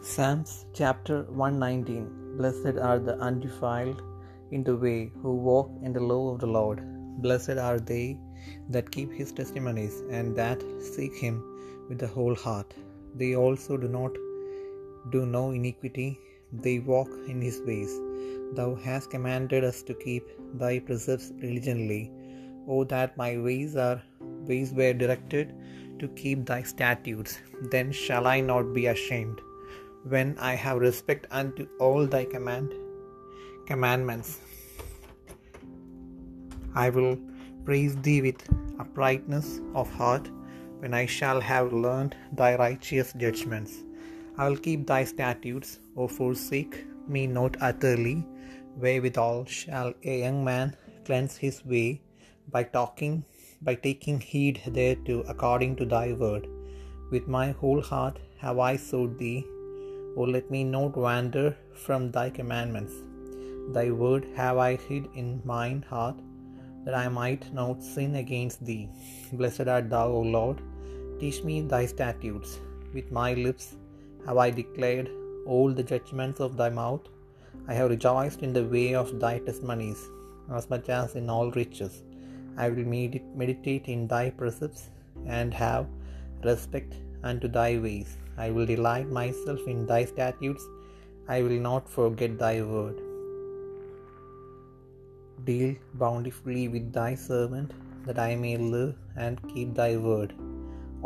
Psalms chapter 119 Blessed are the undefiled in the way who walk in the law of the Lord. Blessed are they that keep his testimonies and that seek him with the whole heart. They also do not do no iniquity, they walk in his ways. Thou hast commanded us to keep thy precepts diligently. O that my ways are ways were directed to keep thy statutes, then shall I not be ashamed when I have respect unto all thy command commandments. I will praise thee with uprightness of heart when I shall have learned thy righteous judgments. I will keep thy statutes, O forsake me not utterly. Wherewithal shall a young man cleanse his way by talking, by taking heed thereto according to thy word. With my whole heart have I sought thee O let me not wander from thy commandments. Thy word have I hid in mine heart, that I might not sin against thee. Blessed art thou, O Lord. Teach me thy statutes. With my lips have I declared all the judgments of thy mouth. I have rejoiced in the way of thy testimonies, as much as in all riches. I will meditate in thy precepts, and have respect unto thy ways. I will delight myself in thy statutes. I will not forget thy word. Deal bountifully with thy servant, that I may live and keep thy word.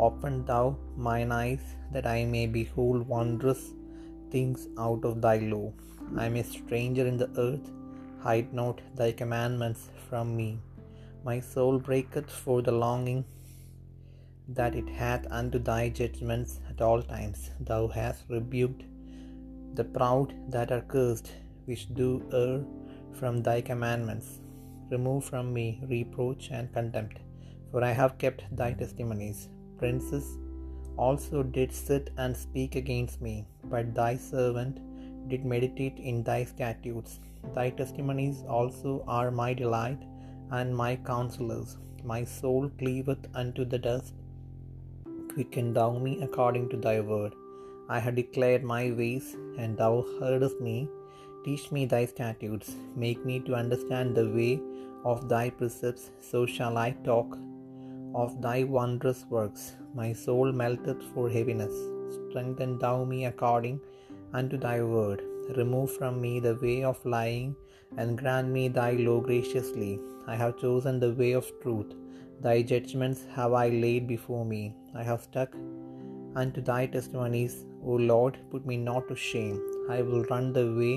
Open thou mine eyes, that I may behold wondrous things out of thy law. I am a stranger in the earth, hide not thy commandments from me. My soul breaketh for the longing that it hath unto thy judgments at all times. Thou hast rebuked the proud that are cursed, which do err from thy commandments. Remove from me reproach and contempt, for I have kept thy testimonies. Princes also did sit and speak against me, but thy servant did meditate in thy statutes. Thy testimonies also are my delight and my counselors. My soul cleaveth unto the dust quicken thou me according to thy word. I have declared my ways, and thou heardest me. Teach me thy statutes, make me to understand the way of thy precepts, so shall I talk of thy wondrous works. My soul melteth for heaviness. Strengthen thou me according unto thy word. Remove from me the way of lying, and grant me thy law graciously. I have chosen the way of truth. Thy judgments have I laid before me. I have stuck unto thy testimonies. O Lord, put me not to shame. I will run the way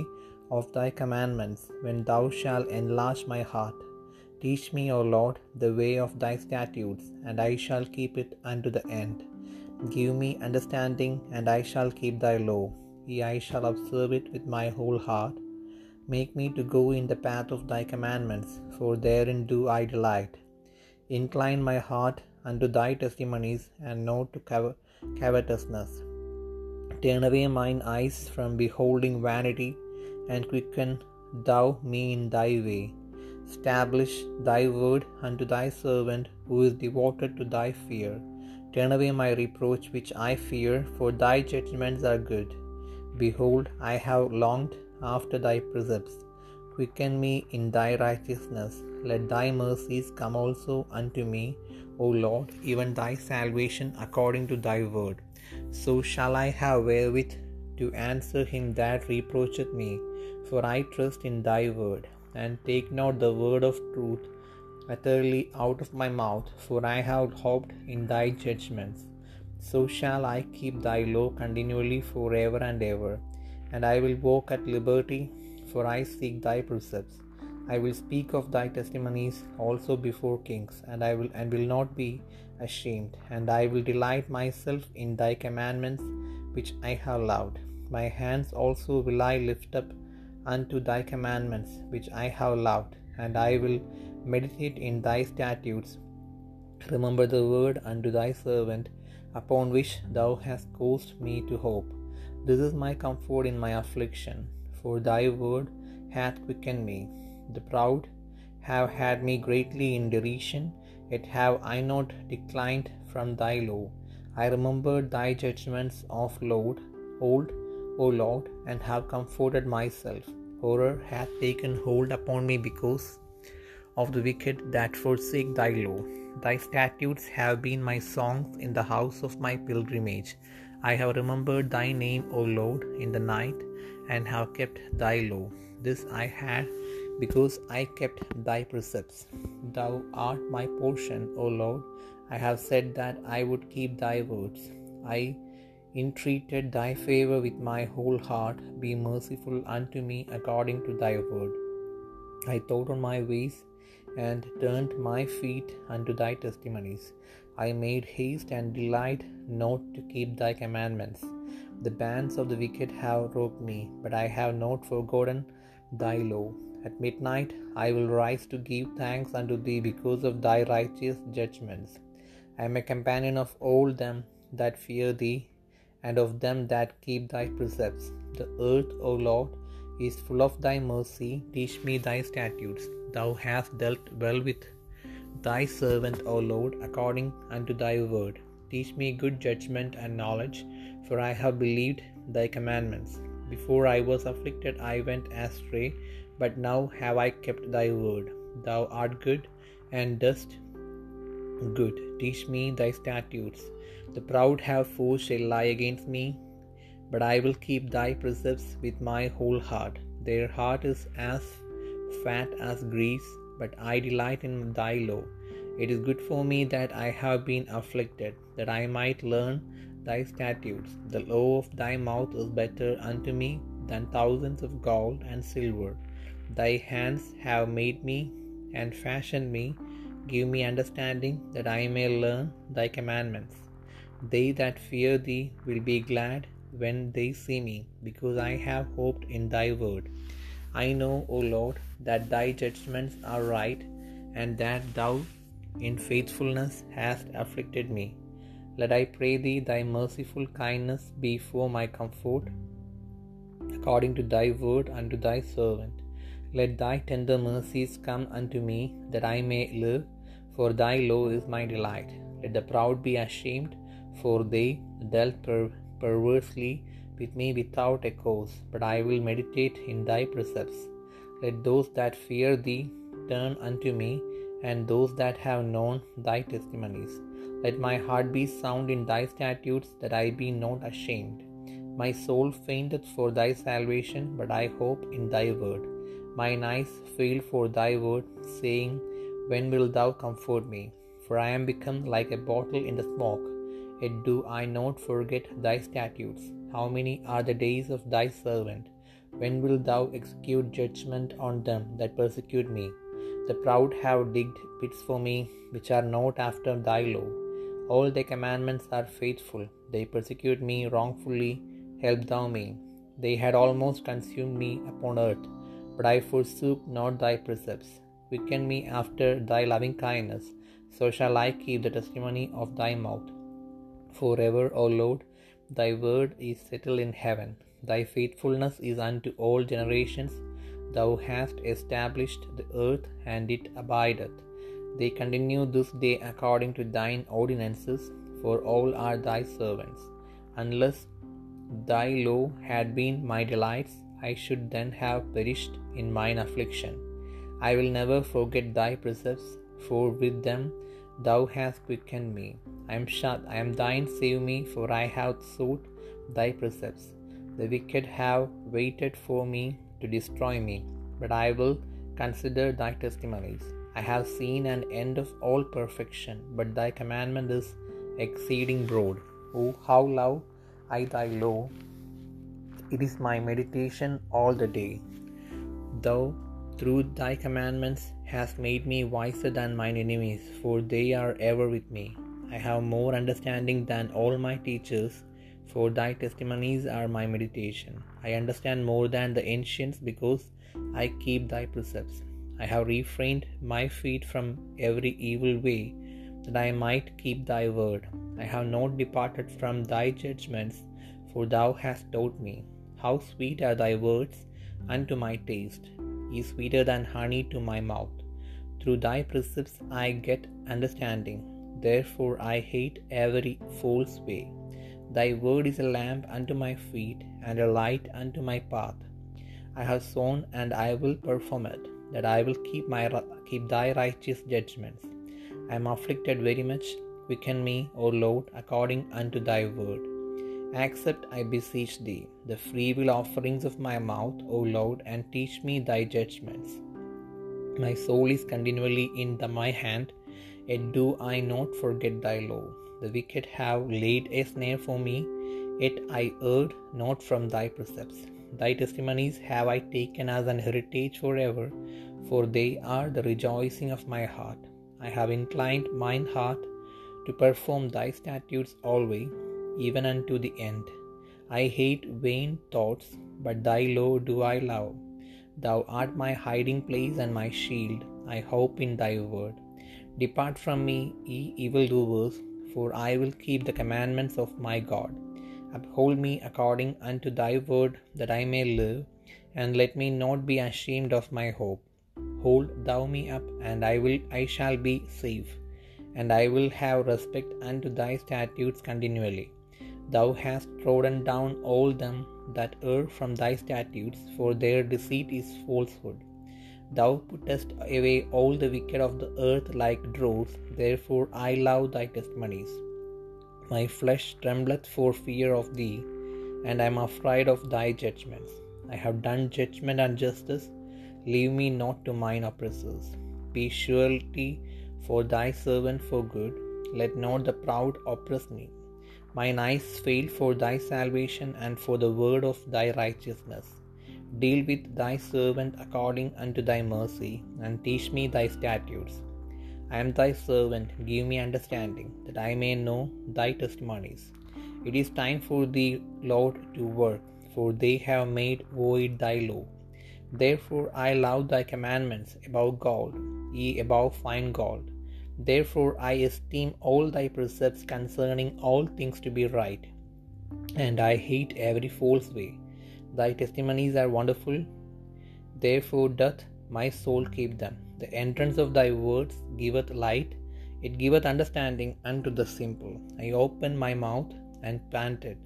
of thy commandments when thou shalt enlarge my heart. Teach me, O Lord, the way of thy statutes, and I shall keep it unto the end. Give me understanding, and I shall keep thy law. Yea, I shall observe it with my whole heart. Make me to go in the path of thy commandments, for therein do I delight. Incline my heart unto thy testimonies, and not to covetousness. Turn away mine eyes from beholding vanity, and quicken thou me in thy way. Establish thy word unto thy servant who is devoted to thy fear. Turn away my reproach which I fear, for thy judgments are good. Behold, I have longed after thy precepts. Quicken me in thy righteousness. Let thy mercies come also unto me, O Lord, even thy salvation according to thy word. So shall I have wherewith to answer him that reproacheth me, for I trust in thy word. And take not the word of truth utterly out of my mouth, for I have hoped in thy judgments. So shall I keep thy law continually for ever and ever, and I will walk at liberty for I seek thy precepts. I will speak of thy testimonies also before kings, and I will and will not be ashamed, and I will delight myself in thy commandments which I have loved. My hands also will I lift up unto thy commandments which I have loved, and I will meditate in thy statutes. Remember the word unto thy servant, upon which thou hast caused me to hope. This is my comfort in my affliction for thy word hath quickened me. The proud have had me greatly in derision, yet have I not declined from thy law. I remembered thy judgments of Lord, old, O Lord, and have comforted myself. Horror hath taken hold upon me because of the wicked that forsake thy law. Thy statutes have been my songs in the house of my pilgrimage. I have remembered thy name, O Lord, in the night, and have kept thy law. This I had because I kept thy precepts. Thou art my portion, O Lord. I have said that I would keep thy words. I entreated thy favor with my whole heart. Be merciful unto me according to thy word. I thought on my ways and turned my feet unto thy testimonies. I made haste and delight not to keep thy commandments. The bands of the wicked have robbed me, but I have not forgotten thy law. At midnight I will rise to give thanks unto thee because of thy righteous judgments. I am a companion of all them that fear thee, and of them that keep thy precepts. The earth, O Lord, is full of thy mercy. Teach me thy statutes. Thou hast dealt well with thy servant, O Lord, according unto thy word. Teach me good judgment and knowledge, for I have believed thy commandments. Before I was afflicted, I went astray, but now have I kept thy word. Thou art good and dost good. Teach me thy statutes. The proud have force shall lie against me, but I will keep thy precepts with my whole heart. Their heart is as fat as grease, but I delight in thy law. It is good for me that I have been afflicted, that I might learn thy statutes. The law of thy mouth is better unto me than thousands of gold and silver. Thy hands have made me and fashioned me. Give me understanding that I may learn thy commandments. They that fear thee will be glad when they see me, because I have hoped in thy word. I know, O Lord, that thy judgments are right, and that thou in faithfulness hast afflicted me. Let I pray thee thy merciful kindness be for my comfort, according to thy word unto thy servant. Let thy tender mercies come unto me, that I may live, for thy law is my delight. Let the proud be ashamed, for they dealt per- perversely with me without a cause, but I will meditate in thy precepts. Let those that fear thee turn unto me, and those that have known thy testimonies. Let my heart be sound in thy statutes, that I be not ashamed. My soul fainteth for thy salvation, but I hope in thy word. Mine eyes fail for thy word, saying, When wilt thou comfort me? For I am become like a bottle in the smoke. Yet do I not forget thy statutes. How many are the days of thy servant? When wilt thou execute judgment on them that persecute me? The proud have digged pits for me, which are not after thy law. All thy commandments are faithful. They persecute me wrongfully. Help thou me. They had almost consumed me upon earth, but I forsook not thy precepts. Quicken me after thy loving kindness, so shall I keep the testimony of thy mouth. Forever, O Lord, thy word is settled in heaven. Thy faithfulness is unto all generations. Thou hast established the earth, and it abideth. They continue this day according to thine ordinances, for all are thy servants. Unless thy law had been my delights, I should then have perished in mine affliction. I will never forget thy precepts, for with them thou hast quickened me. I am shut, I am thine, save me, for I have sought thy precepts. The wicked have waited for me to destroy me, but I will consider thy testimonies. I have seen an end of all perfection, but thy commandment is exceeding broad. Oh, how love I thy law! It is my meditation all the day. Thou, through thy commandments, hast made me wiser than mine enemies, for they are ever with me. I have more understanding than all my teachers, for thy testimonies are my meditation. I understand more than the ancients, because I keep thy precepts. I have refrained my feet from every evil way, that I might keep thy word. I have not departed from thy judgments, for thou hast taught me. How sweet are thy words unto my taste, ye sweeter than honey to my mouth. Through thy precepts I get understanding. Therefore I hate every false way. Thy word is a lamp unto my feet, and a light unto my path. I have sworn, and I will perform it, that I will keep my keep thy righteous judgments. I am afflicted very much. Quicken me, O Lord, according unto thy word. Accept, I beseech thee, the freewill offerings of my mouth, O Lord, and teach me thy judgments. My soul is continually in the, my hand, yet do I not forget thy law. The wicked have laid a snare for me, yet I erred not from thy precepts. Thy testimonies have I taken as an heritage forever, for they are the rejoicing of my heart. I have inclined mine heart to perform thy statutes always, even unto the end. I hate vain thoughts, but thy law do I love. Thou art my hiding place and my shield. I hope in thy word. Depart from me, ye evildoers, for I will keep the commandments of my God. Uphold me according unto thy word, that I may live, and let me not be ashamed of my hope. Hold thou me up, and I will I shall be safe, and I will have respect unto thy statutes continually. Thou hast trodden down all them that err from thy statutes, for their deceit is falsehood. Thou puttest away all the wicked of the earth like dross, therefore I love thy testimonies. My flesh trembleth for fear of thee, and I am afraid of thy judgments. I have done judgment and justice, leave me not to mine oppressors. Be surety for thy servant for good, let not the proud oppress me. Mine eyes fail for thy salvation and for the word of thy righteousness. Deal with thy servant according unto thy mercy, and teach me thy statutes. I am thy servant, give me understanding, that I may know thy testimonies. It is time for thee, Lord, to work, for they have made void thy law. Therefore I love thy commandments above gold, ye above fine gold. Therefore I esteem all thy precepts concerning all things to be right, and I hate every false way. Thy testimonies are wonderful, therefore doth my soul keep them. The entrance of thy words giveth light, it giveth understanding unto the simple. I opened my mouth and panted,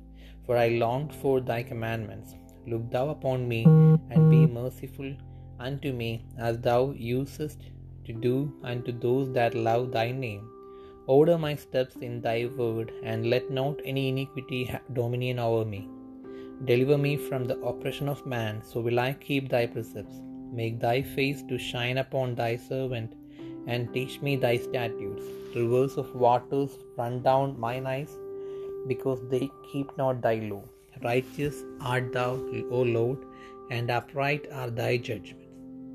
for I longed for thy commandments. Look thou upon me, and be merciful unto me, as thou usest to do unto those that love thy name. Order my steps in thy word, and let not any iniquity have dominion over me. Deliver me from the oppression of man, so will I keep thy precepts. Make thy face to shine upon thy servant, and teach me thy statutes. Rivers of waters run down mine eyes, because they keep not thy law. Righteous art thou, O Lord, and upright are thy judgments.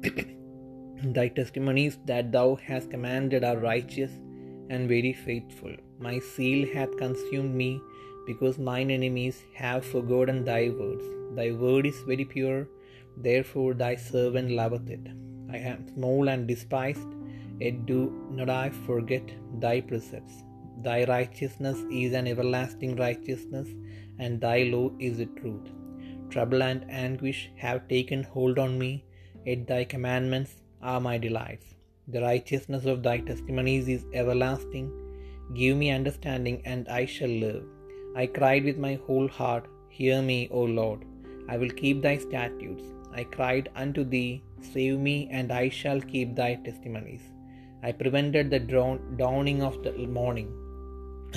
thy testimonies that thou hast commanded are righteous and very faithful. My zeal hath consumed me, because mine enemies have forgotten thy words. Thy word is very pure, therefore thy servant loveth it. I am small and despised, yet do not I forget thy precepts. Thy righteousness is an everlasting righteousness, and thy law is the truth. Trouble and anguish have taken hold on me, yet thy commandments are my delights. The righteousness of thy testimonies is everlasting. Give me understanding, and I shall live. I cried with my whole heart, Hear me, O Lord. I will keep thy statutes. I cried unto thee, Save me, and I shall keep thy testimonies. I prevented the dawning of the morning,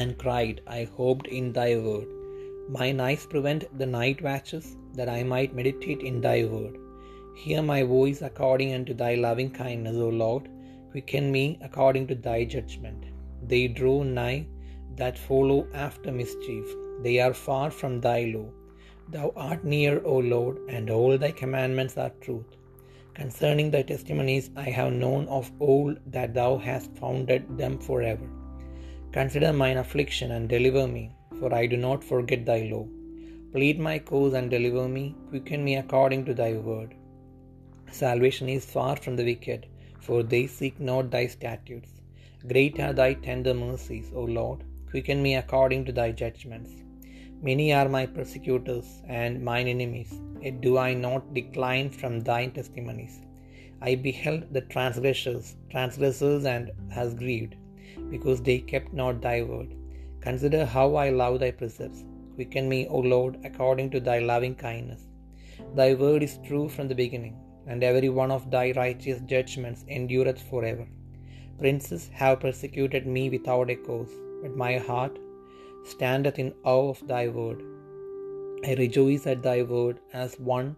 and cried, I hoped in thy word. Mine eyes prevent the night watches, that I might meditate in thy word. Hear my voice according unto thy loving kindness, O Lord. Quicken me according to thy judgment. They draw nigh that follow after mischief. They are far from thy law. Thou art near, O Lord, and all thy commandments are truth. Concerning thy testimonies I have known of old that thou hast founded them forever. Consider mine affliction and deliver me, for I do not forget thy law. Plead my cause and deliver me, quicken me according to thy word. Salvation is far from the wicked, for they seek not thy statutes. Great are thy tender mercies, O Lord. Quicken me according to thy judgments. Many are my persecutors and mine enemies, yet do I not decline from thy testimonies. I beheld the transgressors, transgressors, and has grieved, because they kept not thy word. Consider how I love thy precepts. Quicken me, O Lord, according to thy loving kindness. Thy word is true from the beginning, and every one of thy righteous judgments endureth forever. Princes have persecuted me without a cause, but my heart standeth in awe of thy word. I rejoice at thy word as one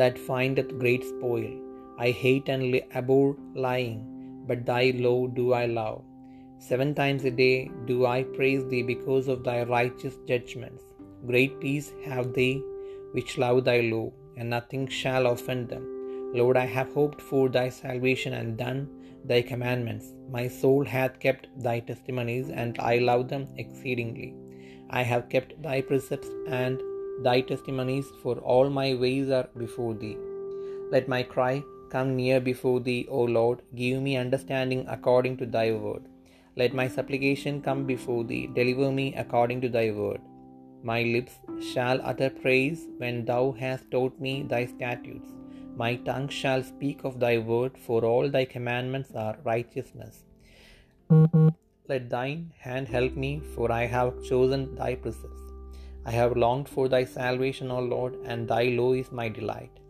that findeth great spoil. I hate and abhor lying, but thy law do I love. Seven times a day do I praise thee because of thy righteous judgments. Great peace have they which love thy law, and nothing shall offend them. Lord, I have hoped for thy salvation and done thy commandments. My soul hath kept thy testimonies, and I love them exceedingly. I have kept thy precepts and thy testimonies, for all my ways are before thee. Let my cry come near before thee, O Lord. Give me understanding according to thy word. Let my supplication come before thee. Deliver me according to thy word. My lips shall utter praise when thou hast taught me thy statutes. My tongue shall speak of thy word, for all thy commandments are righteousness. Let thine hand help me, for I have chosen thy precepts. I have longed for thy salvation, O Lord, and thy law is my delight.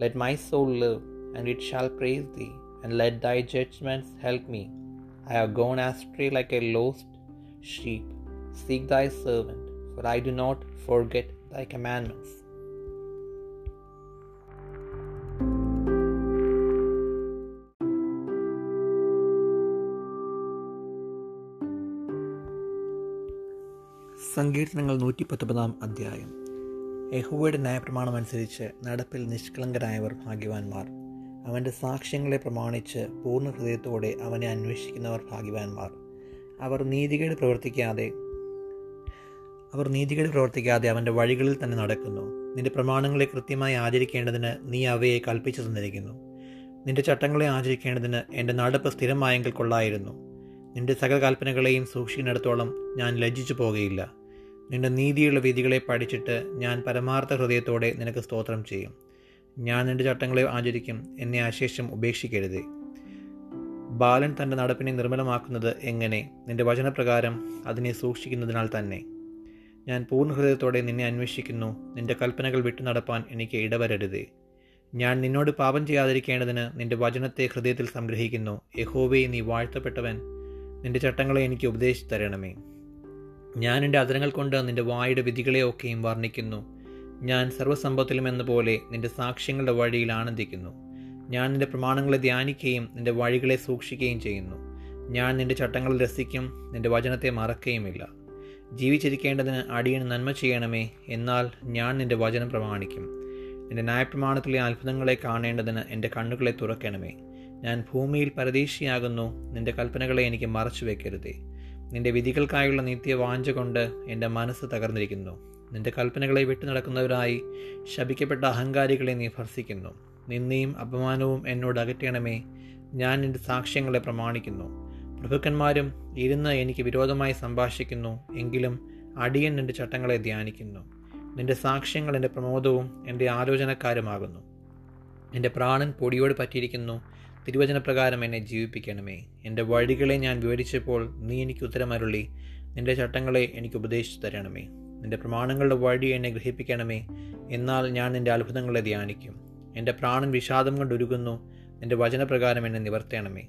Let my soul live, and it shall praise thee, and let thy judgments help me. I have gone astray like a lost sheep. Seek thy servant, for I do not forget thy commandments. സങ്കീർത്തനങ്ങൾ നൂറ്റി പത്തൊമ്പതാം അധ്യായം. യഹുവയുടെ നയപ്രമാണം അനുസരിച്ച് നടപ്പിൽ നിഷ്കളങ്കരായവർ ഭാഗ്യവാന്മാർ. അവന്റെ സാക്ഷ്യങ്ങളെ പ്രമാണിച്ച് പൂർണ ഹൃദയത്തോടെ അവനെ അന്വേഷിക്കുന്നവർ ഭാഗ്യവാന്മാർ. അവർ നീതികേട് പ്രവർത്തിക്കാതെ അവർ നീതികേട് പ്രവർത്തിക്കാതെ അവന്റെ വഴികളിൽ തന്നെ നടക്കുന്നു. നിന്റെ പ്രമാണങ്ങളെ കൃത്യമായി ആചരിക്കേണ്ടതിന് നീ അവയെ കൽപ്പിച്ചു തന്നിരിക്കുന്നു. നിന്റെ ചട്ടങ്ങളെ ആചരിക്കേണ്ടതിന് എന്റെ നടപ്പ് സ്ഥിരമായെങ്കിൽ കൊള്ളായിരുന്നു. നിന്റെ സകല കൽപ്പനകളെയും സൂക്ഷിക്കുന്നിടത്തോളം ഞാൻ ലജ്ജിച്ചു പോകുകയില്ല നിന്റെ നീതിയുള്ള വിധികളെ പഠിച്ചിട്ട് ഞാൻ പരമാർത്ഥ ഹൃദയത്തോടെ നിനക്ക് സ്തോത്രം ചെയ്യും. ഞാൻ നിന്റെ ചട്ടങ്ങളെ ആചരിക്കും എന്നെ അശേഷം ഉപേക്ഷിക്കരുത്. ബാലൻ തന്റെ നടപ്പിനെ നിർമ്മലമാക്കുന്നത് എങ്ങനെ? നിന്റെ വചനപ്രകാരം അതിനെ സൂക്ഷിക്കുന്നതിനാൽ തന്നെ. ഞാൻ പൂർണ ഹൃദയത്തോടെ നിന്നെ അന്വേഷിക്കുന്നു നിന്റെ കൽപ്പനകൾ വിട്ടു നടപ്പാൻ എനിക്ക് ഇടവരരുത്. ഞാൻ നിന്നോട് പാപം ചെയ്യാതിരിക്കേണ്ടതിന് നിന്റെ വചനത്തെ ഹൃദയത്തിൽ സംഗ്രഹിക്കുന്നു. യഹോവേ നീ വാഴ്ത്തപ്പെട്ടവൻ. നിന്റെ ചട്ടങ്ങളെ എനിക്ക് ഉപദേശിച്ചു തരണമേ. ഞാൻ എന്റെ അതിരങ്ങൾ കൊണ്ട് നിന്റെ വായുടെ വിധികളെയൊക്കെയും വർണിക്കുന്നു. ഞാൻ സർവസമ്പത്തിലും എന്ന പോലെ നിന്റെ സാക്ഷ്യങ്ങളുടെ വഴിയിൽ ആനന്ദിക്കുന്നു. ഞാൻ നിന്റെ പ്രമാണങ്ങളെ ധ്യാനിക്കുകയും നിന്റെ വഴികളെ സൂക്ഷിക്കുകയും ചെയ്യുന്നു. ഞാൻ നിന്റെ ചട്ടങ്ങൾ രസിക്കും നിന്റെ വചനത്തെ മറക്കുകയുമില്ല. ജീവിച്ചിരിക്കേണ്ടതിന് അടിയന് നന്മ ചെയ്യണമേ എന്നാൽ ഞാൻ നിന്റെ വചനം പ്രമാണിക്കും. നിന്റെ ന്യായപ്രമാണത്തിലെ അത്ഭുതങ്ങളെ കാണേണ്ടതിന് എന്റെ കണ്ണുകളെ തുറക്കണമേ. ഞാൻ ഭൂമിയിൽ പരദേശിയാകുന്നു നിന്റെ കൽപ്പനകളെ എനിക്ക് മറച്ചു വെക്കരുതേ നിന്റെ വിധികൾക്കായുള്ള നിത്യ വാഞ്ച കൊണ്ട് എന്റെ മനസ്സ് തകർന്നിരിക്കുന്നു. നിന്റെ കൽപ്പനകളെ വിട്ടു നടക്കുന്നവരായി ശപിക്കപ്പെട്ട അഹങ്കാരികളെ നീ ഭർസിക്കുന്നു. നിന്നെയും അപമാനവും എന്നോട് അകറ്റണമേ. ഞാൻ നിന്റെ സാക്ഷ്യങ്ങളെ പ്രമാണിക്കുന്നു. പ്രഭുക്കന്മാരും ഇരുന്ന് എനിക്ക് വിരോധമായി സംഭാഷിക്കുന്നു. എങ്കിലും അടിയൻ നിന്റെ ചട്ടങ്ങളെ ധ്യാനിക്കുന്നു. നിന്റെ സാക്ഷ്യങ്ങൾ എന്റെ പ്രമോദവും എന്റെ ആലോചനക്കാരുമാകുന്നു. എന്റെ പ്രാണൻ പൊടിയോട് പറ്റിയിരിക്കുന്നു. തിരുവചനപ്രകാരം എന്നെ ജീവിപ്പിക്കണമേ. എന്റെ വഴികളെ ഞാൻ വിവരിച്ചപ്പോൾ നീ എനിക്ക് ഉത്തരമരുളി. നിന്റെ ചട്ടങ്ങളെ എനിക്ക് ഉപദേശിച്ചു തരണമേ. നിന്റെ പ്രമാണങ്ങളുടെ വഴി എന്നെ ഗ്രഹിപ്പിക്കണമേ. എന്നാൽ ഞാൻ നിന്റെ അത്ഭുതങ്ങളെ ധ്യാനിക്കും. എന്റെ പ്രാണൻ വിഷാദം കൊണ്ടൊരുകുന്നു നിന്റെ വചനപ്രകാരം എന്നെ നിവർത്തണമേ.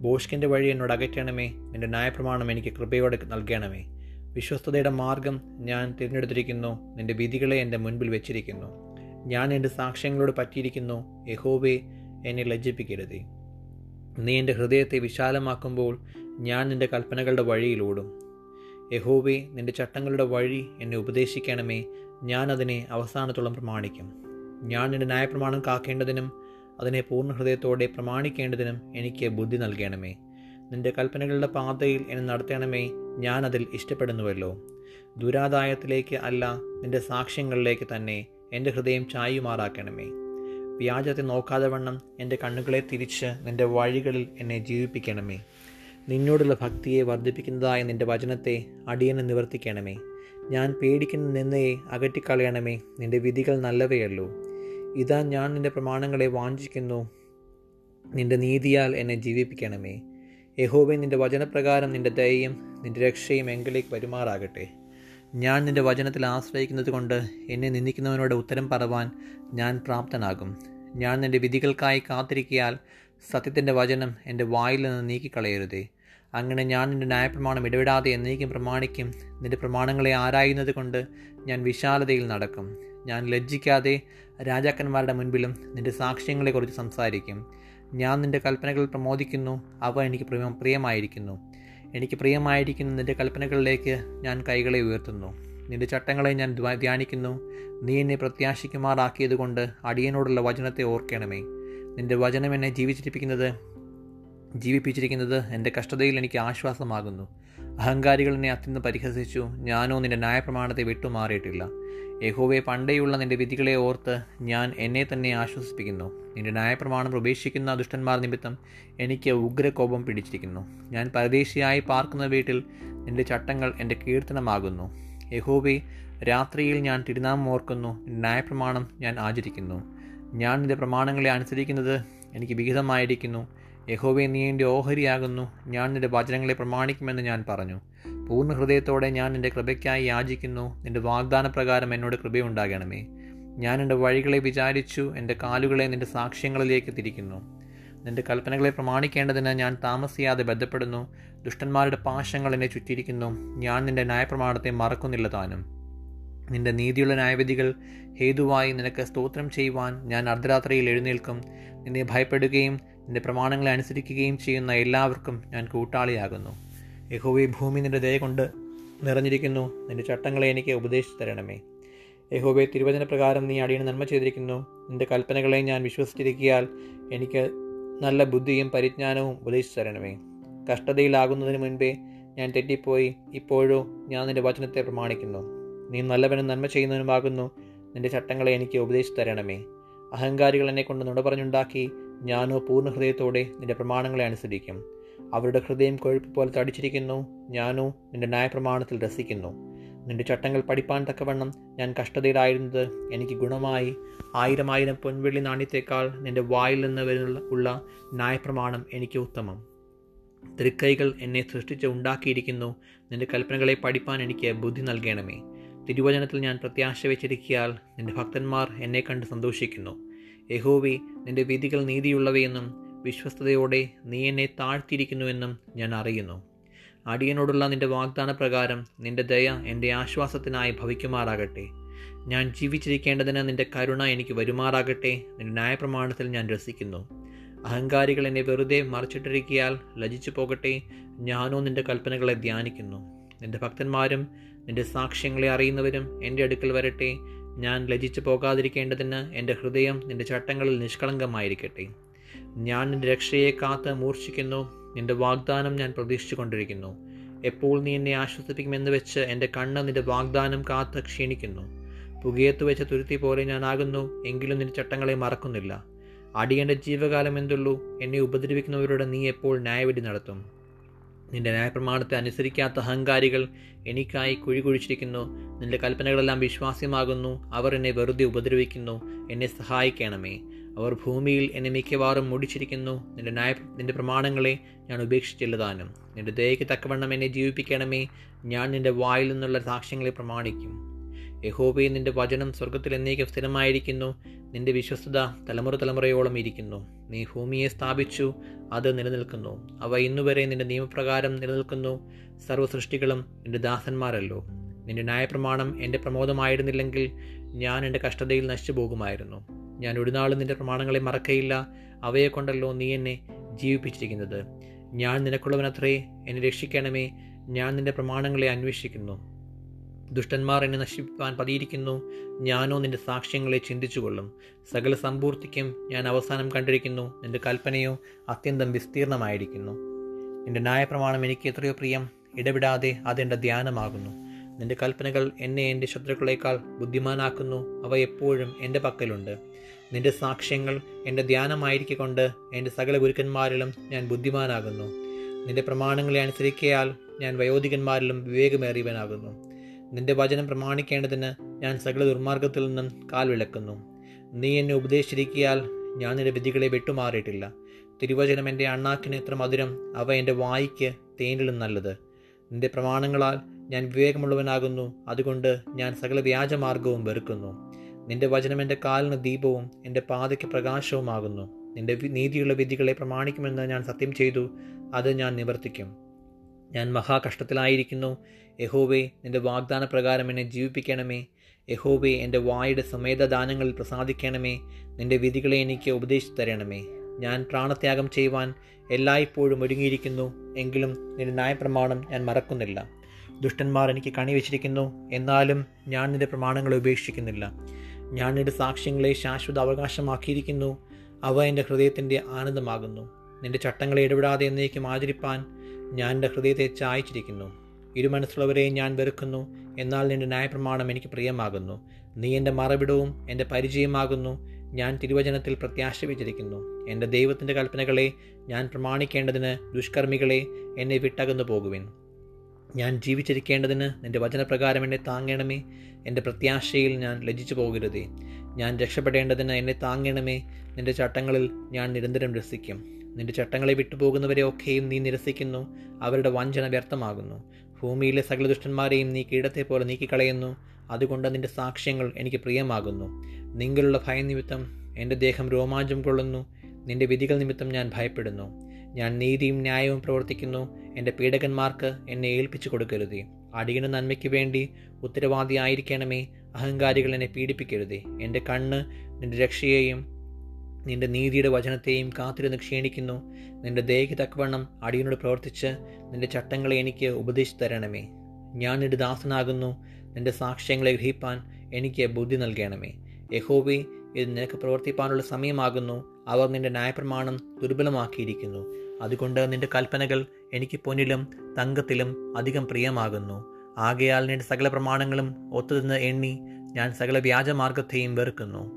ബോഷ്കിന്റെ വഴി എന്നോട് അകറ്റണമേ. നിന്റെ ന്യായപ്രമാണം എനിക്ക് കൃപയോടെ നൽകണമേ. വിശ്വസ്തതയുടെ മാർഗം ഞാൻ തിരഞ്ഞെടുത്തിരിക്കുന്നു. നിന്റെ വിധികളെ എന്റെ മുൻപിൽ വെച്ചിരിക്കുന്നു. ഞാൻ എന്റെ സാക്ഷ്യങ്ങളോട് പറ്റിയിരിക്കുന്നു. യഹോവേ എന്നെ ലജ്ജിപ്പിക്കരുതേ. നീ എന്റെ ഹൃദയത്തെ വിശാലമാക്കുമ്പോൾ ഞാൻ നിന്റെ കൽപ്പനകളുടെ വഴിയിലൂടും യഹോവേ നിന്റെ ചട്ടങ്ങളുടെ വഴി എന്നെ ഉപദേശിക്കണമേ. ഞാൻ അതിനെ അവസാനത്തോളം പ്രമാണിക്കും. ഞാൻ നിന്റെ ന്യായപ്രമാണം കാക്കേണ്ടതിനും അതിനെ പൂർണ ഹൃദയത്തോടെ പ്രമാണിക്കേണ്ടതിനും എനിക്ക് ബുദ്ധി നൽകണമേ. നിന്റെ കൽപ്പനകളുടെ പാതയിൽ എന്നെ നടത്തണമേ. ഞാൻ അതിൽ ഇഷ്ടപ്പെടുന്നുവല്ലോ. ദുരാദായത്തിലേക്ക് അല്ല നിന്റെ സാക്ഷ്യങ്ങളിലേക്ക് തന്നെ എന്റെ ഹൃദയം ചായുമാറാക്കണമേ. വ്യാജത്തെ നോക്കാതെ വണ്ണം എന്റെ കണ്ണുകളെ തിരിച്ച് നിന്റെ വഴികളിൽ എന്നെ ജീവിപ്പിക്കണമേ. നിന്നോടുള്ള ഭക്തിയെ വർദ്ധിപ്പിക്കുന്നതായ നിന്റെ വചനത്തെ അടിയനെ നിവർത്തിക്കണമേ. ഞാൻ പേടിക്കുന്ന നിന്നയെ അകറ്റിക്കളയണമേ. നിന്റെ വിധികൾ നല്ലവയല്ലോ. ഇതാ ഞാൻ നിന്റെ പ്രമാണങ്ങളെ വാഞ്ചിക്കുന്നു. നിന്റെ നീതിയാൽ എന്നെ ജീവിപ്പിക്കണമേ. യഹോബെ നിന്റെ വചനപ്രകാരം നിന്റെ ദയയും നിന്റെ രക്ഷയും എങ്കിലേക്ക് വരുമാറാകട്ടെ. ഞാൻ നിന്റെ വചനത്തിൽ ആശ്രയിക്കുന്നത് കൊണ്ട് എന്നെ നിന്ദിക്കുന്നവനോട് ഉത്തരം പറവാൻ ഞാൻ പ്രാപ്തനാകും. ഞാൻ നിന്റെ വിധികൾക്കായി കാത്തിരിക്കിയാൽ സത്യത്തിന്റെ വചനം എന്റെ വായിൽ നിന്ന് നീക്കിക്കളയരുതേ. അങ്ങനെ ഞാൻ നിന്റെ ന്യായപ്രമാണം ഇടപെടാതെ എന്നേക്കും പ്രമാണിക്കും. നിന്റെ പ്രമാണങ്ങളെ ആരായുന്നത് കൊണ്ട് ഞാൻ വിശാലതയിൽ നടക്കും. ഞാൻ ലജ്ജിക്കാതെ രാജാക്കന്മാരുടെ മുൻപിലും നിന്റെ സാക്ഷ്യങ്ങളെക്കുറിച്ച് സംസാരിക്കും. ഞാൻ നിന്റെ കൽപ്പനകൾ പ്രമോദിക്കുന്നു. അവ എനിക്ക് പ്രിയ പ്രിയമായിരിക്കുന്നു. എനിക്ക് പ്രിയമായിരിക്കുന്ന നിന്റെ കൽപ്പനകളിലേക്ക് ഞാൻ കൈകളെ ഉയർത്തുന്നു. നിന്റെ ചട്ടങ്ങളെ ഞാൻ ധ്യാനിക്കുന്നു. നീ എന്നെ പ്രത്യാശിക്കുമാറാക്കിയതുകൊണ്ട് അടിയനോടുള്ള വചനത്തെ ഓർക്കണമേ. നിന്റെ വചനം എന്നെ ജീവിച്ചിരിപ്പിക്കുന്നത് ജീവിപ്പിച്ചിരിക്കുന്നത് എന്റെ കഷ്ടതയിൽ എനിക്ക് ആശ്വാസമാകുന്നു. അഹങ്കാരികൾ എന്നെ അത്യന്തം പരിഹസിച്ചു. ഞാനോ നിന്റെ ന്യായപ്രമാണത്തെ വിട്ടുമാറിയിട്ടില്ല. യഹോവെ പണ്ടേയുള്ള നിന്റെ വിധികളെ ഓർത്ത് ഞാൻ എന്നെ തന്നെ ആശ്വസിപ്പിക്കുന്നു. നിന്റെ ന്യായപ്രമാണം ഉപേക്ഷിക്കുന്ന ദുഷ്ടന്മാർ നിമിത്തം എനിക്ക് ഉഗ്രകോപം പിടിച്ചിരിക്കുന്നു. ഞാൻ പരദേശിയായി പാർക്കുന്ന വീട്ടിൽ നിന്റെ ചട്ടങ്ങൾ എന്റെ കീർത്തനമാകുന്നു. യഹോവെ രാത്രിയിൽ ഞാൻ തിരുനാമം ഓർക്കുന്നു. ന്യായപ്രമാണം ഞാൻ ആചരിക്കുന്നു. ഞാൻ നിന്റെ പ്രമാണങ്ങളെ അനുസരിക്കുന്നത് എനിക്ക് വിഹിതമായിരിക്കുന്നു. യഹോവെ നീ എന്റെ ഓഹരിയാകുന്നു. ഞാൻ നിന്റെ വചനങ്ങളെ പ്രമാണിക്കുമെന്ന് ഞാൻ പറഞ്ഞു. പൂർണ ഹൃദയത്തോടെ ഞാൻ എന്റെ കൃപയ്ക്കായി യാചിക്കുന്നു. നിന്റെ വാഗ്ദാനപ്രകാരം എന്നോട് കൃപയുണ്ടാകണമേ. ഞാൻ എന്റെ വഴികളെ വിചാരിച്ചു എന്റെ കാലുകളെ നിന്റെ സാക്ഷ്യങ്ങളിലേക്ക് തിരിക്കുന്നു. നിന്റെ കൽപ്പനകളെ പ്രമാണിക്കേണ്ടതിന് ഞാൻ താമസിയാതെ ബന്ധപ്പെടുന്നു. ദുഷ്ടന്മാരുടെ പാശങ്ങൾ എന്നെ ചുറ്റിയിരിക്കുന്നു. ഞാൻ നിന്റെ ന്യായപ്രമാണത്തെ മറക്കുന്നില്ല താനും. നിന്റെ നീതിയുള്ള ന്യായവിധികൾ ഹേതുവായി നിനക്ക് സ്തോത്രം ചെയ്യുവാൻ ഞാൻ അർദ്ധരാത്രിയിൽ എഴുന്നേൽക്കും. നിന്നെ ഭയപ്പെടുകയും നിന്റെ പ്രമാണങ്ങളെ അനുസരിക്കുകയും ചെയ്യുന്ന എല്ലാവർക്കും ഞാൻ കൂട്ടാളിയാകുന്നു. യഹോവെ ഭൂമി നിന്റെ ദയ കൊണ്ട് നിറഞ്ഞിരിക്കുന്നു. നിന്റെ ചട്ടങ്ങളെ എനിക്ക് ഉപദേശിച്ചു തരണമേ. യഹോബെ തിരുവചന പ്രകാരം നീ അടിയന് നന്മ ചെയ്തിരിക്കുന്നു. നിന്റെ കൽപ്പനകളെ ഞാൻ വിശ്വസിച്ചിരിക്കിയാൽ എനിക്ക് നല്ല ബുദ്ധിയും പരിജ്ഞാനവും ഉപദേശിച്ചു തരണമേ. കഷ്ടതയിലാകുന്നതിന് മുൻപേ ഞാൻ തെറ്റിപ്പോയി. ഇപ്പോഴോ ഞാൻ നിന്റെ വചനത്തെ പ്രമാണിക്കുന്നു. നീ നല്ലവനും നന്മ ചെയ്യുന്നവനുമാകുന്നു. നിന്റെ ചട്ടങ്ങളെ എനിക്ക് ഉപദേശിച്ചു തരണമേ. അഹങ്കാരികൾ എന്നെ കൊണ്ട് നുണ പറഞ്ഞുണ്ടാക്കി ഞാനോ പൂർണ ഹൃദയത്തോടെ നിന്റെ പ്രമാണങ്ങളെ അനുസരിക്കും. അവരുടെ ഹൃദയം കൊഴുപ്പ് പോലെ തടിച്ചിരിക്കുന്നു. ഞാനോ നിന്റെ ന്യായപ്രമാണത്തിൽ രസിക്കുന്നു. നിന്റെ ചട്ടങ്ങൾ പഠിപ്പാൻ തക്കവണ്ണം ഞാൻ കഷ്ടതയിലായിരുന്നത് എനിക്ക് ഗുണമായി. ആയിരം ആയിരം പൊൻവെള്ളി നാണ്യത്തേക്കാൾ നിന്റെ വായിൽ നിന്ന് വരുന്ന ഉള്ള ന്യായപ്രമാണം എനിക്ക് ഉത്തമം. തൃക്കൈകൾ എന്നെ സൃഷ്ടിച്ച് ഉണ്ടാക്കിയിരിക്കുന്നു. നിന്റെ കൽപ്പനകളെ പഠിപ്പാൻ എനിക്ക് ബുദ്ധി നൽകണമേ. തിരുവചനത്തിൽ ഞാൻ പ്രത്യാശ വെച്ചിരിക്കിയാൽ നിന്റെ ഭക്തന്മാർ എന്നെ കണ്ട് സന്തോഷിക്കുന്നു. യഹോവി നിന്റെ വിധികൾ നീതിയുള്ളവയെന്നും വിശ്വസ്തയോടെ നീ എന്നെ താഴ്ത്തിയിരിക്കുന്നുവെന്നും ഞാൻ അറിയുന്നു. അടിയനോടുള്ള നിന്റെ വാഗ്ദാന പ്രകാരം നിന്റെ ദയ എന്റെ ആശ്വാസത്തിനായി ഭവിക്കുമാറാകട്ടെ. ഞാൻ ജീവിച്ചിരിക്കേണ്ടതിന് നിന്റെ കരുണ എനിക്ക് വരുമാറാകട്ടെ. നിന്റെ ന്യായപ്രമാണത്തിൽ ഞാൻ രസിക്കുന്നു. അഹങ്കാരികൾ എന്നെ വെറുതെ മറിച്ചിട്ടിരിക്കിയാൽ ലജിച്ചു പോകട്ടെ. ഞാനോ നിന്റെ കൽപ്പനകളെ ധ്യാനിക്കുന്നു. നിന്റെ ഭക്തന്മാരും നിന്റെ സാക്ഷ്യങ്ങളെ അറിയുന്നവരും എന്റെ അടുക്കൽ വരട്ടെ. ഞാൻ ലജിച്ചു പോകാതിരിക്കേണ്ടതിന് എന്റെ ഹൃദയം നിന്റെ ചട്ടങ്ങളിൽ നിഷ്കളങ്കമായിരിക്കട്ടെ. ഞാൻ നിന്റെ രക്ഷയെ കാത്ത് മൂർച്ഛിക്കുന്നു. നിന്റെ വാഗ്ദാനം ഞാൻ പ്രതീക്ഷിച്ചു കൊണ്ടിരിക്കുന്നു എപ്പോൾ നീ എന്നെ ആശ്വസിപ്പിക്കുമെന്ന് വെച്ച് എന്റെ കണ്ണ് നിന്റെ വാഗ്ദാനം കാത്ത് ക്ഷീണിക്കുന്നു. പുകയത്ത് വെച്ച തുരുത്തി പോലെ ഞാനാകുന്നു എങ്കിലും നിന്റെ ചട്ടങ്ങളെ മറക്കുന്നില്ല. അടിയന്റെ ജീവകാലം എന്തുള്ളൂ? എന്നെ ഉപദ്രവിക്കുന്നവരോട് നീ എപ്പോൾ ന്യായവിധി നടത്തും? നിന്റെ ന്യായപ്രമാണത്തെ അനുസരിക്കാത്ത അഹങ്കാരികൾ എനിക്കായി കുഴി കുഴിച്ചിരിക്കുന്നു. നിന്റെ കൽപ്പനകളെല്ലാം വിശ്വാസ്യമാകുന്നു. അവർ എന്നെ വെറുതെ ഉപദ്രവിക്കുന്നു. എന്നെ സഹായിക്കണമേ. അവർ ഭൂമിയിൽ എന്നെ മിക്കവാറും മുടിച്ചിരിക്കുന്നു. നിന്റെ ന്യായ നിന്റെ പ്രമാണങ്ങളെ ഞാൻ ഉപേക്ഷിച്ചില്ല താനും. നിന്റെ ദയയ്ക്ക് തക്കവണ്ണം എന്നെ ജീവിപ്പിക്കണമേ. ഞാൻ നിന്റെ വായിൽ നിന്നുള്ള സാക്ഷ്യങ്ങളെ പ്രമാണിക്കും. യഹോബയെ നിന്റെ വചനം സ്വർഗത്തിൽ എന്നേക്കും സ്ഥിരമായിരിക്കുന്നു. നിന്റെ വിശ്വസ്തത തലമുറ തലമുറയോളം ഇരിക്കുന്നു. നീ ഭൂമിയെ സ്ഥാപിച്ചു അത് നിലനിൽക്കുന്നു. അവ ഇന്നുവരെ നിന്റെ നിയമപ്രകാരം നിലനിൽക്കുന്നു. സർവ സൃഷ്ടികളും നിന്റെ ദാസന്മാരല്ലോ. നിന്റെ ന്യായപ്രമാണം എന്റെ പ്രമോദമായിരുന്നില്ലെങ്കിൽ ഞാൻ എന്റെ കഷ്ടതയിൽ നശിച്ചു പോകുമായിരുന്നു ഞാൻ ഒരു നാളും നിന്റെ പ്രമാണങ്ങളെ മറക്കയില്ല. അവയെ കൊണ്ടല്ലോ നീ എന്നെ ജീവിപ്പിച്ചിരിക്കുന്നത്. ഞാൻ നിനക്കുള്ളവനത്രേ എന്നെ രക്ഷിക്കണമേ. ഞാൻ നിന്റെ പ്രമാണങ്ങളെ അന്വേഷിക്കുന്നു. ദുഷ്ടന്മാർ എന്നെ നശിപ്പാൻ പതിയിരിക്കുന്നു. ഞാനോ നിന്റെ സാക്ഷ്യങ്ങളെ ചിന്തിച്ചുകൊള്ളും. സകല സമ്പൂർത്തിക്കും ഞാൻ അവസാനം കണ്ടിരിക്കുന്നു. നിന്റെ കൽപ്പനയോ അത്യന്തം വിസ്തീർണമായിരിക്കുന്നു. നിന്റെ ന്യായപ്രമാണം എനിക്ക് എത്രയോ പ്രിയം. ഇടപെടാതെ അതെന്റെ ധ്യാനമാകുന്നു. നിന്റെ കൽപ്പനകൾ എന്നെ എന്റെ ശത്രുക്കളേക്കാൾ ബുദ്ധിമാനാക്കുന്നു. അവ എപ്പോഴും എന്റെ പക്കലുണ്ട്. നിന്റെ സാക്ഷ്യങ്ങൾ എന്റെ ധ്യാനമായിരിക്കൊണ്ട് എന്റെ സകല ഗുരുക്കന്മാരിലും ഞാൻ ബുദ്ധിമാനാകുന്നു. നിന്റെ പ്രമാണങ്ങളെ അനുസരിക്കയാൽ ഞാൻ വയോധികന്മാരിലും വിവേകമേറിയവനാകുന്നു. നിന്റെ വചനം പ്രമാണിക്കേണ്ടതിന് ഞാൻ സകല ദുർമാർഗത്തിൽ നിന്നും കാൽ വിളക്കുന്നു. നീ എന്നെ ഉപദേശിച്ചിരിക്കിയാൽ ഞാൻ നിന്റെ വിധികളെ വിട്ടുമാറിയിട്ടില്ല. തിരുവചനം എന്റെ അണ്ണാക്കിന് എത്ര മധുരം അവ എന്റെ വായിക്ക് തേനിലും നല്ലത്. നിന്റെ പ്രമാണങ്ങളാൽ ഞാൻ വിവേകമുള്ളവനാകുന്നു. അതുകൊണ്ട് ഞാൻ സകല വ്യാജമാർഗവും വെറുക്കുന്നു. നിന്റെ വചനം എന്റെ കാലിന് ദീപവും എന്റെ പാതയ്ക്ക് പ്രകാശവുമാകുന്നു. നിന്റെ നീതിയുള്ള വിധികളെ പ്രമാണിക്കുമെന്ന് ഞാൻ സത്യം ചെയ്തു അത് ഞാൻ നിവർത്തിക്കും. ഞാൻ മഹാകഷ്ടത്തിലായിരിക്കുന്നു. യഹോവേ നിന്റെ വാഗ്ദാന പ്രകാരം എന്നെ ജീവിപ്പിക്കണമേ. യഹോവേ എന്റെ വായുടെ സമേതദാനങ്ങളിൽ പ്രസാദിക്കണമേ. നിന്റെ വിധികളെ എനിക്ക് ഉപദേശിച്ചു തരണമേ. ഞാൻ പ്രാണത്യാഗം ചെയ്യുവാൻ എല്ലായ്പ്പോഴും ഒരുങ്ങിയിരിക്കുന്നു. എങ്കിലും നിന്റെ ന്യായപ്രമാണം ഞാൻ മറക്കുന്നില്ല. ദുഷ്ടന്മാർ എനിക്ക് കണി വെച്ചിരിക്കുന്നു. എന്നാലും ഞാൻ നിന്റെ പ്രമാണങ്ങളെ ഉപേക്ഷിക്കുന്നില്ല. ഞാൻ നിന്റെ സാക്ഷ്യങ്ങളെ ശാശ്വത അവകാശമാക്കിയിരിക്കുന്നു. അവ എന്റെ ഹൃദയത്തിന്റെ ആനന്ദമാകുന്നു. നിന്റെ ചട്ടങ്ങളെ ഇടപെടാതെ എന്നേക്കും ആചരിപ്പാൻ ഞാൻ എന്റെ ഹൃദയത്തെ ചായച്ചിരിക്കുന്നു. ഇരുമനസ്സുള്ളവരെ ഞാൻ വെറുക്കുന്നു. എന്നാൽ നിന്റെ ന്യായപ്രമാണം എനിക്ക് പ്രിയമാകുന്നു. നീ എന്റെ മറവിടവും എന്റെ പരിചയമാകുന്നു. ഞാൻ തിരുവചനത്തിൽ പ്രത്യാശ വെച്ചിരിക്കുന്നു എന്റെ ദൈവത്തിന്റെ കൽപ്പനകളെ ഞാൻ പ്രമാണിക്കേണ്ടതിന് ദുഷ്കർമ്മികളെ എന്നെ വിട്ടകന്നു പോകുവിൻ ഞാൻ ജീവിച്ചിരിക്കേണ്ടതിന് നിന്റെ വചനപ്രകാരം എന്നെ താങ്ങണമേ. എന്റെ പ്രത്യാശയിൽ ഞാൻ ലജിച്ചു പോകരുതേ. ഞാൻ രക്ഷപ്പെടേണ്ടതിന് എന്നെ താങ്ങണമേ. നിന്റെ ചട്ടങ്ങളിൽ ഞാൻ നിരന്തരം രസിക്കും. നിന്റെ ചട്ടങ്ങളെ വിട്ടുപോകുന്നവരെ ഒക്കെയും നീ നിരസിക്കുന്നു. അവരുടെ വഞ്ചന വ്യർത്ഥമാകുന്നു. ഭൂമിയിലെ സകല ദുഷ്ടന്മാരെയും നീ കീടത്തെ പോലെ നീക്കിക്കളയുന്നു. അതുകൊണ്ട് നിന്റെ സാക്ഷ്യങ്ങൾ എനിക്ക് പ്രിയമാകുന്നു. നിങ്ങളുള്ള ഭയനിമിത്തം എന്റെ ദേഹം രോമാഞ്ചം കൊള്ളുന്നു. നിന്റെ വിധികൾ നിമിത്തം ഞാൻ ഭയപ്പെടുന്നു. ഞാൻ നീതിയും ന്യായവും പ്രവർത്തിക്കുന്നു. എന്റെ പീഡകന്മാർക്ക് എന്നെ ഏൽപ്പിച്ചു കൊടുക്കരുതേ. അടിയന് നന്മയ്ക്ക് വേണ്ടി ഉത്തരവാദിയായിരിക്കണമേ. അഹങ്കാരികൾ എന്നെ പീഡിപ്പിക്കരുതേ. എന്റെ കണ്ണ് നിന്റെ രക്ഷയെയും നിന്റെ നീതിയുടെ വചനത്തെയും കാത്തിരുന്ന് ക്ഷീണിക്കുന്നു. നിന്റെ ദേഹി തക്കവണ്ണം അടിയനോട് പ്രവർത്തിച്ച് നിന്റെ ചട്ടങ്ങളെ എനിക്ക് ഉപദേശിച്ചു തരണമേ. ഞാൻ നിന്റെ ദാസനാകുന്നു. നിന്റെ സാക്ഷ്യങ്ങളെ ഗ്രഹിപ്പാൻ എനിക്ക് ബുദ്ധി നൽകണമേ. യഹോബി ഇത് നിനക്ക് പ്രവർത്തിപ്പാനുള്ള സമയമാകുന്നു. അവർ നിന്റെ ന്യായപ്രമാണം ദുർബലമാക്കിയിരിക്കുന്നു. അതുകൊണ്ട് നിന്റെ കൽപ്പനകൾ എനിക്ക് പൊന്നിലും തങ്കത്തിലും അധികം പ്രിയമാകുന്നു. ആകയാൽ നിന്റെ സകല പ്രമാണങ്ങളും ഒത്തുനിന്ന് എണ്ണി ഞാൻ സകല വ്യാജമാർഗത്തെയും വെറുക്കുന്നു.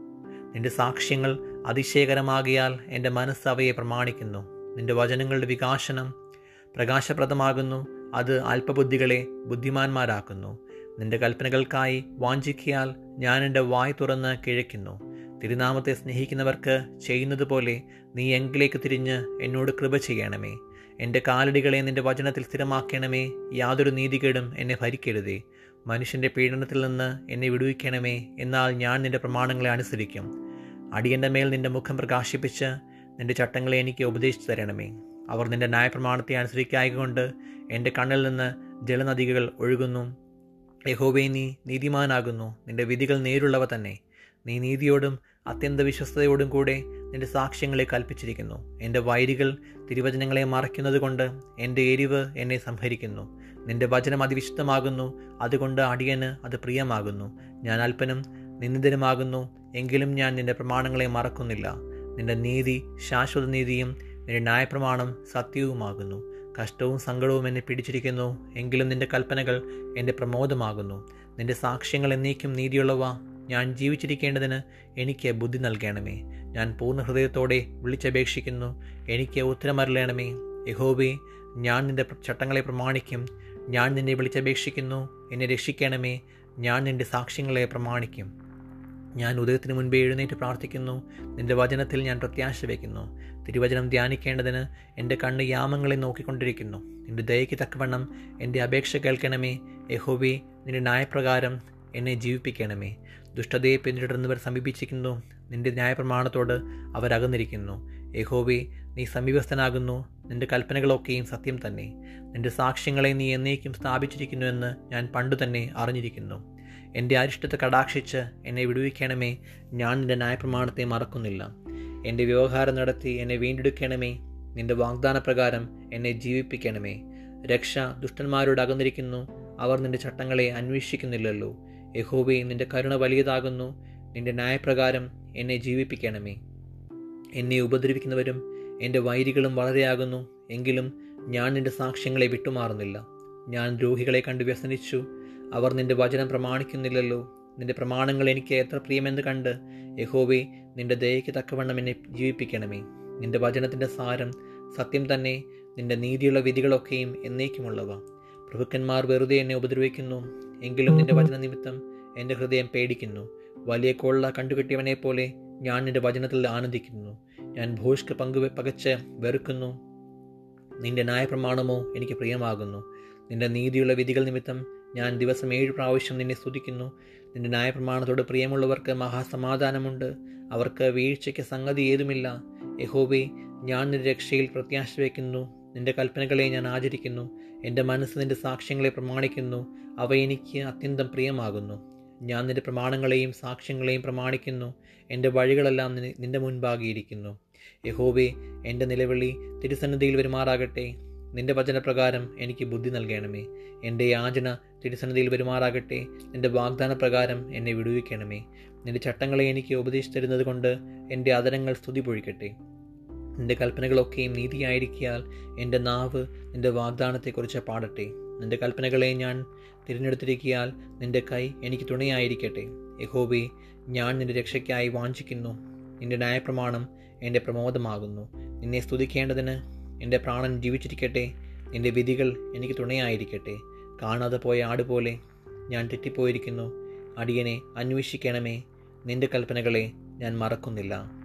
നിന്റെ സാക്ഷ്യങ്ങൾ അതിശയകരമാകിയാൽ എന്റെ മനസ്സ് അവയെ പ്രമാണിക്കുന്നു. നിന്റെ വചനങ്ങളുടെ വികാസനം പ്രകാശപ്രദമാകുന്നു. അത് അല്പബുദ്ധികളെ ബുദ്ധിമാന്മാരാക്കുന്നു. നിന്റെ കൽപ്പനകൾക്കായി വാഞ്ചിക്കിയാൽ ഞാൻ എന്റെ വായ് തുറന്ന് കിഴയ്ക്കുന്നു. തിരുനാമത്തെ സ്നേഹിക്കുന്നവർക്ക് ചെയ്യുന്നത് പോലെ നീ എങ്കിലേക്ക് തിരിഞ്ഞ് എന്നോട് കൃപ ചെയ്യണമേ. എന്റെ കാലടികളെ നിന്റെ വചനത്തിൽ സ്ഥിരമാക്കണമേ. യാതൊരു നീതികേടും എന്നെ ഭരിക്കരുതേ. മനുഷ്യന്റെ പീഡനത്തിൽ നിന്ന് എന്നെ വിടുവിക്കണമേ എന്നാൽ ഞാൻ നിന്റെ പ്രമാണങ്ങളെ അനുസരിക്കും. അടിയന്റെ മേൽ നിന്റെ മുഖം പ്രകാശിപ്പിച്ച് നിന്റെ ചട്ടങ്ങളെ എനിക്ക് ഉപദേശിച്ചു തരണമേ. അവർ നിന്റെ ന്യായപ്രമാണത്തെ അനുസരിക്കായകൊണ്ട് എന്റെ കണ്ണിൽ നിന്ന് ജലനദികൾ ഒഴുകുന്നു. യഹോബേ നീ നീതിമാനാകുന്നു. നിന്റെ വിധികൾ നേരുള്ളവ തന്നെ. നീ നീതിയോടും അത്യന്ത വിശ്വസ്തയോടും കൂടെ നിന്റെ സാക്ഷ്യങ്ങളെ കൽപ്പിച്ചിരിക്കുന്നു. എന്റെ വൈരികൾ തിരുവചനങ്ങളെ മറയ്ക്കുന്നത് കൊണ്ട് എന്റെ എരിവ് എന്നെ സംഹരിക്കുന്നു. നിന്റെ വചനം അതിവിശുദ്ധമാകുന്നു അതുകൊണ്ട് അടിയന് അത് പ്രിയമാകുന്നു. ഞാൻ അല്പനും നിന്ദിതനുമാകുന്നു എങ്കിലും ഞാൻ നിന്റെ പ്രമാണങ്ങളെ മറക്കുന്നില്ല. നിന്റെ നീതി ശാശ്വത നീതിയും നിന്റെ ന്യായപ്രമാണം സത്യവുമാകുന്നു. കഷ്ടവും സങ്കടവും എന്നെ പിടിച്ചിരിക്കുന്നു എങ്കിലും നിന്റെ കൽപ്പനകൾ എന്റെ പ്രമോദമാകുന്നു. നിന്റെ സാക്ഷ്യങ്ങൾ എന്നേക്കും നീതിയുള്ളവ ഞാൻ ജീവിച്ചിരിക്കേണ്ടതിന് എനിക്ക് ബുദ്ധി നൽകണമേ. ഞാൻ പൂർണ ഹൃദയത്തോടെ വിളിച്ചപേക്ഷിക്കുന്നു. എനിക്ക് ഉത്തരമരളയണമേ യഹോബേ ഞാൻ നിന്റെ ചട്ടങ്ങളെ പ്രമാണിക്കും. ഞാൻ നിന്നെ വിളിച്ചപേക്ഷിക്കുന്നു. എന്നെ രക്ഷിക്കണമേ. ഞാൻ നിന്റെ സാക്ഷ്യങ്ങളെ പ്രമാണിക്കും. ഞാൻ ഉദയത്തിന് മുൻപേ എഴുന്നേറ്റ് പ്രാർത്ഥിക്കുന്നു. നിന്റെ വചനത്തിൽ ഞാൻ പ്രത്യാശ വയ്ക്കുന്നു. തിരുവചനം ധ്യാനിക്കേണ്ടതിന് എന്റെ കണ്ണ് യാമങ്ങളെ നോക്കിക്കൊണ്ടിരിക്കുന്നു. നിന്റെ ദയയ്ക്ക് തക്കവണ്ണം എന്റെ അപേക്ഷ കേൾക്കണമേ. യഹോബി നിന്റെ ന്യായപ്രകാരം എന്നെ ജീവിപ്പിക്കണമേ. ദുഷ്ടതയെ പിന്തുടരുന്നവർ സമീപിച്ചിരിക്കുന്നു. നിന്റെ ന്യായപ്രമാണത്തോട് അവരകന്നിരിക്കുന്നു യഹോബി നീ സമീപസ്ഥനാകുന്നു. നിന്റെ കൽപ്പനകളൊക്കെയും സത്യം തന്നെ. നിന്റെ സാക്ഷ്യങ്ങളെ നീ എന്നേക്കും സ്ഥാപിച്ചിരിക്കുന്നുവെന്ന് ഞാൻ പണ്ടു തന്നെ അറിഞ്ഞിരിക്കുന്നു. എന്റെ അരിഷ്ടത്തെ കടാക്ഷിച്ച് എന്നെ വിടുവിക്കണമേ. ഞാൻ നിന്റെ ന്യായപ്രമാണത്തെ മറക്കുന്നില്ല. എന്റെ വ്യവഹാരം നടത്തി എന്നെ വീണ്ടെടുക്കണമേ. നിന്റെ വാഗ്ദാനപ്രകാരം എന്നെ ജീവിപ്പിക്കണമേ. രക്ഷ ദുഷ്ടന്മാരോട് അകന്നിരിക്കുന്നു. അവർ നിന്റെ ചട്ടങ്ങളെ അന്വേഷിക്കുന്നില്ലല്ലോ. യഹോബെ നിന്റെ കരുണ വലിയതാകുന്നു. നിന്റെ ന്യായപ്രകാരം എന്നെ ജീവിപ്പിക്കണമേ. എന്നെ ഉപദ്രവിക്കുന്നവരും എന്റെ വൈരികളും വളരെയാകുന്നു. എങ്കിലും ഞാൻ നിന്റെ സാക്ഷ്യങ്ങളെ വിട്ടുമാറുന്നില്ല. ഞാൻ ദ്രോഹികളെ കണ്ട് വ്യസനിച്ചു. അവർ നിന്റെ വചനം പ്രമാണിക്കുന്നില്ലല്ലോ. നിന്റെ പ്രമാണങ്ങൾ എനിക്ക് എത്ര പ്രിയമെന്ന് കണ്ട് യഹോവേ നിന്റെ ദയയ്ക്ക് തക്കവണ്ണം എന്നെ ജീവിപ്പിക്കണമേ. നിന്റെ വചനത്തിന്റെ സാരം സത്യം തന്നെ നിന്റെ നീതിയുള്ള വിധികളൊക്കെയും എന്നേക്കുമുള്ളവ. പ്രഭുക്കന്മാർ വെറുതെ എന്നെ ഉപദ്രവിക്കുന്നു. എങ്കിലും നിന്റെ വചന നിമിത്തം എന്റെ ഹൃദയം പേടിക്കുന്നു. വലിയ കൊള്ള കണ്ടുകെട്ടിയവനെ പോലെ ഞാൻ നിന്റെ വചനത്തിൽ ആനന്ദിക്കുന്നു. ഞാൻ ഭൂഷ്ക പങ്കു പകച്ച് വെറുക്കുന്നു. നിന്റെ ന്യായപ്രമാണമോ എനിക്ക് പ്രിയമാകുന്നു. നിന്റെ നീതിയുള്ള വിധികൾ നിമിത്തം ഞാൻ ദിവസം ഏഴ് പ്രാവശ്യം നിന്നെ സ്തുതിക്കുന്നു. നിന്റെ ന്യായപ്രമാണത്തോട് പ്രിയമുള്ളവർക്ക് മഹാസമാധാനമുണ്ട്. അവർക്ക് വീഴ്ചയ്ക്ക് സംഗതി ഏതുമില്ല. യഹോബി ഞാൻ നിന്റെ രക്ഷയിൽ പ്രത്യാശ വയ്ക്കുന്നു. നിന്റെ കൽപ്പനകളെ ഞാൻ ആചരിക്കുന്നു. എന്റെ മനസ്സ് നിന്റെ സാക്ഷ്യങ്ങളെ പ്രമാണിക്കുന്നു. അവ എനിക്ക് അത്യന്തം പ്രിയമാകുന്നു. ഞാൻ നിന്റെ പ്രമാണങ്ങളെയും സാക്ഷ്യങ്ങളെയും പ്രമാണിക്കുന്നു. എന്റെ വഴികളെല്ലാം നിന്റെ മുൻപാകിയിരിക്കുന്നു. യഹോബേ എന്റെ നിലവിളി തിരുസന്നിധിയിൽ വരുമാറാകട്ടെ. നിന്റെ വചനപ്രകാരം എനിക്ക് ബുദ്ധി നൽകണമേ. എന്റെ യാചന തിരുസന്നിധിയിൽ വരുമാറാകട്ടെ. നിന്റെ വാഗ്ദാനപ്രകാരം എന്നെ വിടുവിക്കണമേ. നിന്റെ ചട്ടങ്ങളെ എനിക്ക് ഉപദേശിച്ചു തരുന്നത് കൊണ്ട് എന്റെ അതരങ്ങൾ സ്തുതി പൊഴിക്കട്ടെ നിന്റെ കൽപ്പനകളൊക്കെയും നീതിയായിരിക്കാൽ എന്റെ നാവ് നിന്റെ വാഗ്ദാനത്തെക്കുറിച്ച് പാടട്ടെ. നിന്റെ കൽപ്പനകളെ ഞാൻ തിരഞ്ഞെടുത്തിരിക്കിയാൽ നിന്റെ കൈ എനിക്ക് തുണയായിരിക്കട്ടെ. യഹോബി ഞാൻ നിന്റെ രക്ഷയ്ക്കായി വാഞ്ചിക്കുന്നു. നിന്റെ ന്യായപ്രമാണം എന്റെ പ്രമോദമാകുന്നു. നിന്നെ സ്തുതിക്കേണ്ടതിന് എന്റെ പ്രാണൻ ജീവിച്ചിരിക്കട്ടെ. നിന്റെ വിധികൾ എനിക്ക് തുണയായിരിക്കട്ടെ. കാണാതെ പോയ ആടുപോലെ ഞാൻ തെറ്റിപ്പോയിരിക്കുന്നു. അടിയനെ അന്വേഷിക്കണമേ. നിന്റെ കൽപ്പനകളെ ഞാൻ മറക്കുന്നില്ല.